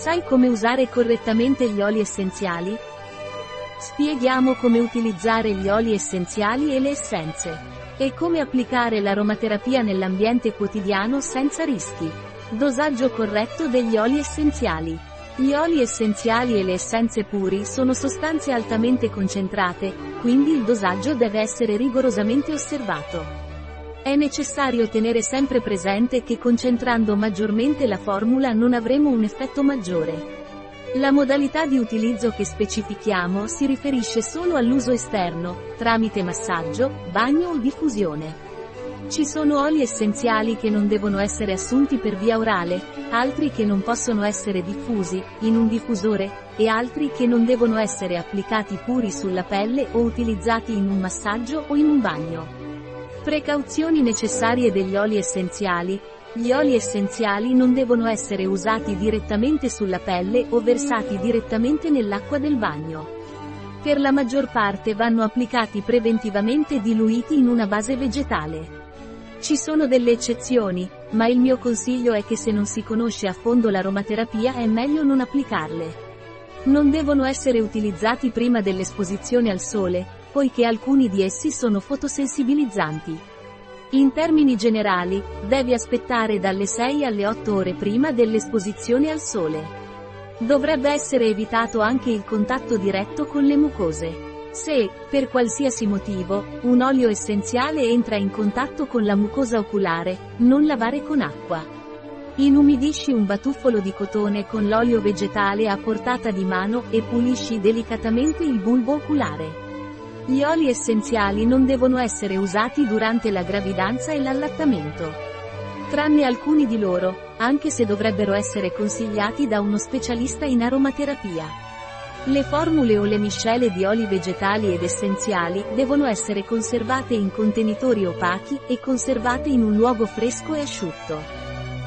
Sai come usare correttamente gli oli essenziali? Spieghiamo come utilizzare gli oli essenziali e le essenze. E come applicare l'aromaterapia nell'ambiente quotidiano senza rischi. Dosaggio corretto degli oli essenziali. Gli oli essenziali e le essenze puri sono sostanze altamente concentrate, quindi il dosaggio deve essere rigorosamente osservato. È necessario tenere sempre presente che concentrando maggiormente la formula non avremo un effetto maggiore. La modalità di utilizzo che specifichiamo si riferisce solo all'uso esterno, tramite massaggio, bagno o diffusione. Ci sono oli essenziali che non devono essere assunti per via orale, altri che non possono essere diffusi, in un diffusore, e altri che non devono essere applicati puri sulla pelle o utilizzati in un massaggio o in un bagno. Precauzioni necessarie degli oli essenziali. Gli oli essenziali non devono essere usati direttamente sulla pelle o versati direttamente nell'acqua del bagno. Per la maggior parte vanno applicati preventivamente diluiti in una base vegetale. Ci sono delle eccezioni, ma il mio consiglio è che se non si conosce a fondo l'aromaterapia è meglio non applicarle. Non devono essere utilizzati prima dell'esposizione al sole, poiché alcuni di essi sono fotosensibilizzanti. In termini generali, devi aspettare dalle 6 alle 8 ore prima dell'esposizione al sole. Dovrebbe essere evitato anche il contatto diretto con le mucose. Se, per qualsiasi motivo, un olio essenziale entra in contatto con la mucosa oculare, non lavare con acqua. Inumidisci un batuffolo di cotone con l'olio vegetale a portata di mano e pulisci delicatamente il bulbo oculare. Gli oli essenziali non devono essere usati durante la gravidanza e l'allattamento. Tranne alcuni di loro, anche se dovrebbero essere consigliati da uno specialista in aromaterapia. Le formule o le miscele di oli vegetali ed essenziali devono essere conservate in contenitori opachi e conservate in un luogo fresco e asciutto.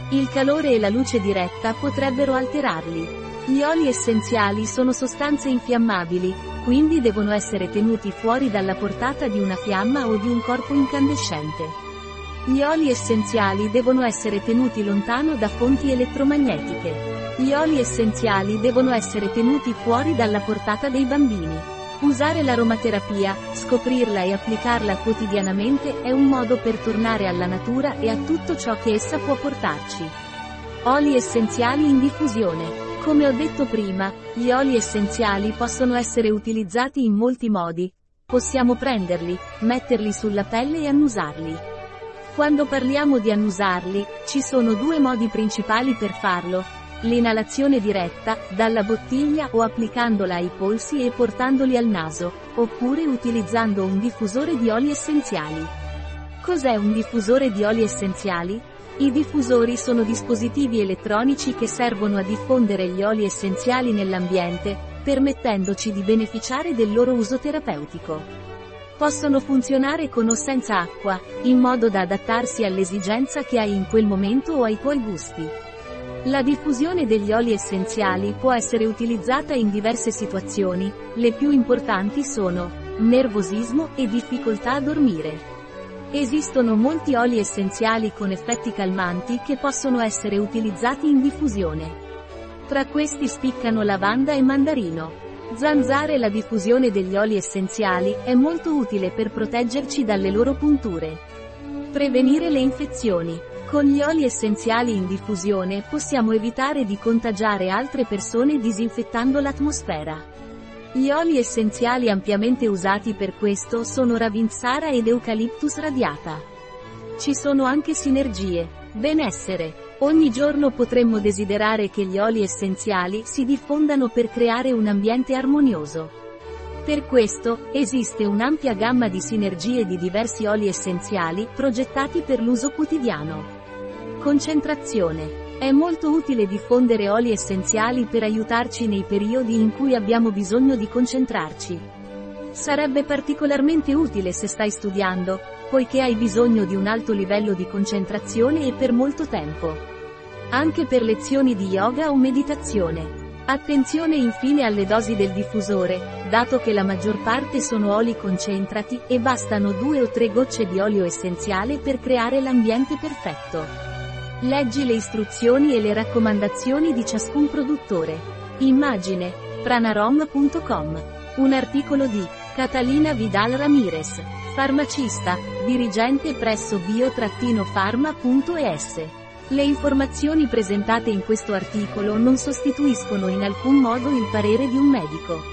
Il calore e la luce diretta potrebbero alterarli. Gli oli essenziali sono sostanze infiammabili, quindi devono essere tenuti fuori dalla portata di una fiamma o di un corpo incandescente. Gli oli essenziali devono essere tenuti lontano da fonti elettromagnetiche. Gli oli essenziali devono essere tenuti fuori dalla portata dei bambini. Usare l'aromaterapia, scoprirla e applicarla quotidianamente è un modo per tornare alla natura e a tutto ciò che essa può portarci. Oli essenziali in diffusione. Come ho detto prima, gli oli essenziali possono essere utilizzati in molti modi. Possiamo prenderli, metterli sulla pelle e annusarli. Quando parliamo di annusarli, ci sono due modi principali per farlo. L'inalazione diretta, dalla bottiglia o applicandola ai polsi e portandoli al naso, oppure utilizzando un diffusore di oli essenziali. Cos'è un diffusore di oli essenziali? I diffusori sono dispositivi elettronici che servono a diffondere gli oli essenziali nell'ambiente, permettendoci di beneficiare del loro uso terapeutico. Possono funzionare con o senza acqua, in modo da adattarsi all'esigenza che hai in quel momento o ai tuoi gusti. La diffusione degli oli essenziali può essere utilizzata in diverse situazioni, le più importanti sono nervosismo e difficoltà a dormire. Esistono molti oli essenziali con effetti calmanti che possono essere utilizzati in diffusione. Tra questi spiccano lavanda e mandarino. Zanzare la diffusione degli oli essenziali è molto utile per proteggerci dalle loro punture. Prevenire le infezioni. Con gli oli essenziali in diffusione possiamo evitare di contagiare altre persone disinfettando l'atmosfera. Gli oli essenziali ampiamente usati per questo sono Ravinsara ed Eucalyptus radiata. Ci sono anche sinergie. Benessere. Ogni giorno potremmo desiderare che gli oli essenziali si diffondano per creare un ambiente armonioso. Per questo, esiste un'ampia gamma di sinergie di diversi oli essenziali progettati per l'uso quotidiano. Concentrazione. È molto utile diffondere oli essenziali per aiutarci nei periodi in cui abbiamo bisogno di concentrarci. Sarebbe particolarmente utile se stai studiando, poiché hai bisogno di un alto livello di concentrazione e per molto tempo. Anche per lezioni di yoga o meditazione. Attenzione infine alle dosi del diffusore, dato che la maggior parte sono oli concentrati e bastano due o tre gocce di olio essenziale per creare l'ambiente perfetto. Leggi le istruzioni e le raccomandazioni di ciascun produttore. Immagine. pranarom.com. Un articolo di Catalina Vidal Ramirez, farmacista, dirigente presso bio-pharma.es. Le informazioni presentate in questo articolo non sostituiscono in alcun modo il parere di un medico.